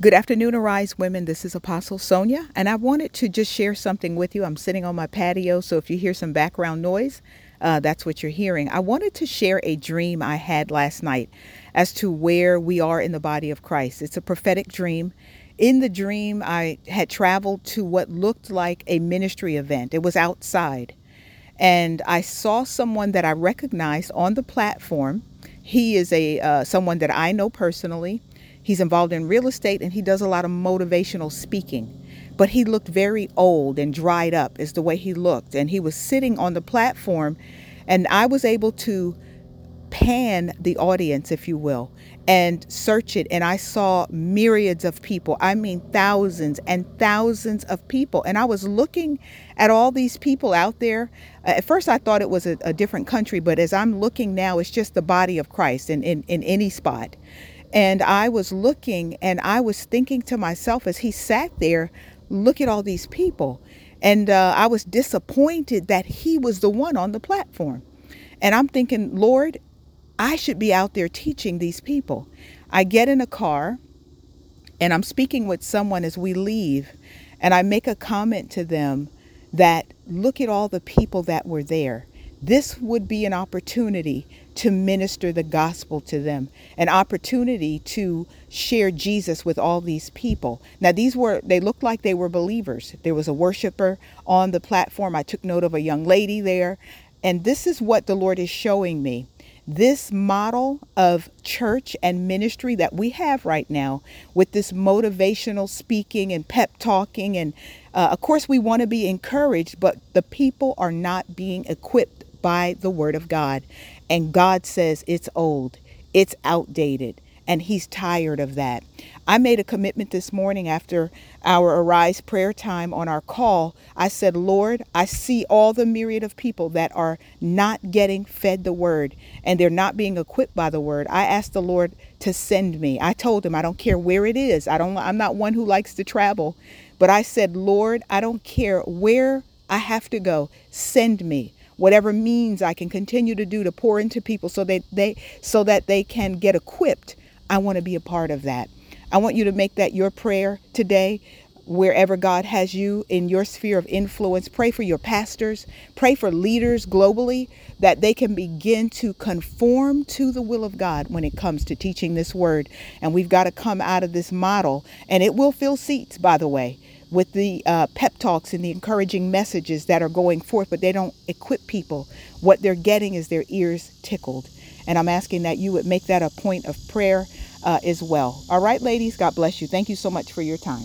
Good afternoon, Arise Women. This is Apostle Sonia, and I wanted to just share something with you. I'm sitting on my patio, so if you hear some background noise, uh, that's what you're hearing. I wanted to share a dream I had last night as to where we are in the body of Christ. It's a prophetic dream. In the dream, I had traveled to what looked like a ministry event, it was outside. And I saw someone that I recognized on the platform. He is a uh, someone that I know personally He's involved in real estate and he does a lot of motivational speaking. But he looked very old and dried up, is the way he looked. And he was sitting on the platform, and I was able to pan the audience, if you will, and search it. And I saw myriads of people. I mean, thousands and thousands of people. And I was looking at all these people out there. Uh, at first, I thought it was a, a different country, but as I'm looking now, it's just the body of Christ in, in, in any spot. And I was looking and I was thinking to myself as he sat there, look at all these people. And uh, I was disappointed that he was the one on the platform. And I'm thinking, Lord, I should be out there teaching these people. I get in a car and I'm speaking with someone as we leave, and I make a comment to them that look at all the people that were there. This would be an opportunity to minister the gospel to them, an opportunity to share Jesus with all these people. Now, these were, they looked like they were believers. There was a worshiper on the platform. I took note of a young lady there. And this is what the Lord is showing me. This model of church and ministry that we have right now, with this motivational speaking and pep talking, and uh, of course, we want to be encouraged, but the people are not being equipped by the word of God. And God says it's old, it's outdated, and He's tired of that. I made a commitment this morning after our Arise prayer time on our call. I said, Lord, I see all the myriad of people that are not getting fed the word and they're not being equipped by the word. I asked the Lord to send me. I told him I don't care where it is. I don't I'm not one who likes to travel, but I said, Lord, I don't care where I have to go. Send me whatever means I can continue to do to pour into people so that they so that they can get equipped. I want to be a part of that. I want you to make that your prayer today wherever God has you in your sphere of influence. Pray for your pastors, pray for leaders globally that they can begin to conform to the will of God when it comes to teaching this word. And we've got to come out of this model, and it will fill seats, by the way with the uh, pep talks and the encouraging messages that are going forth, but they don't equip people. What they're getting is their ears tickled. And I'm asking that you would make that a point of prayer uh, as well. All right, ladies, God bless you. Thank you so much for your time.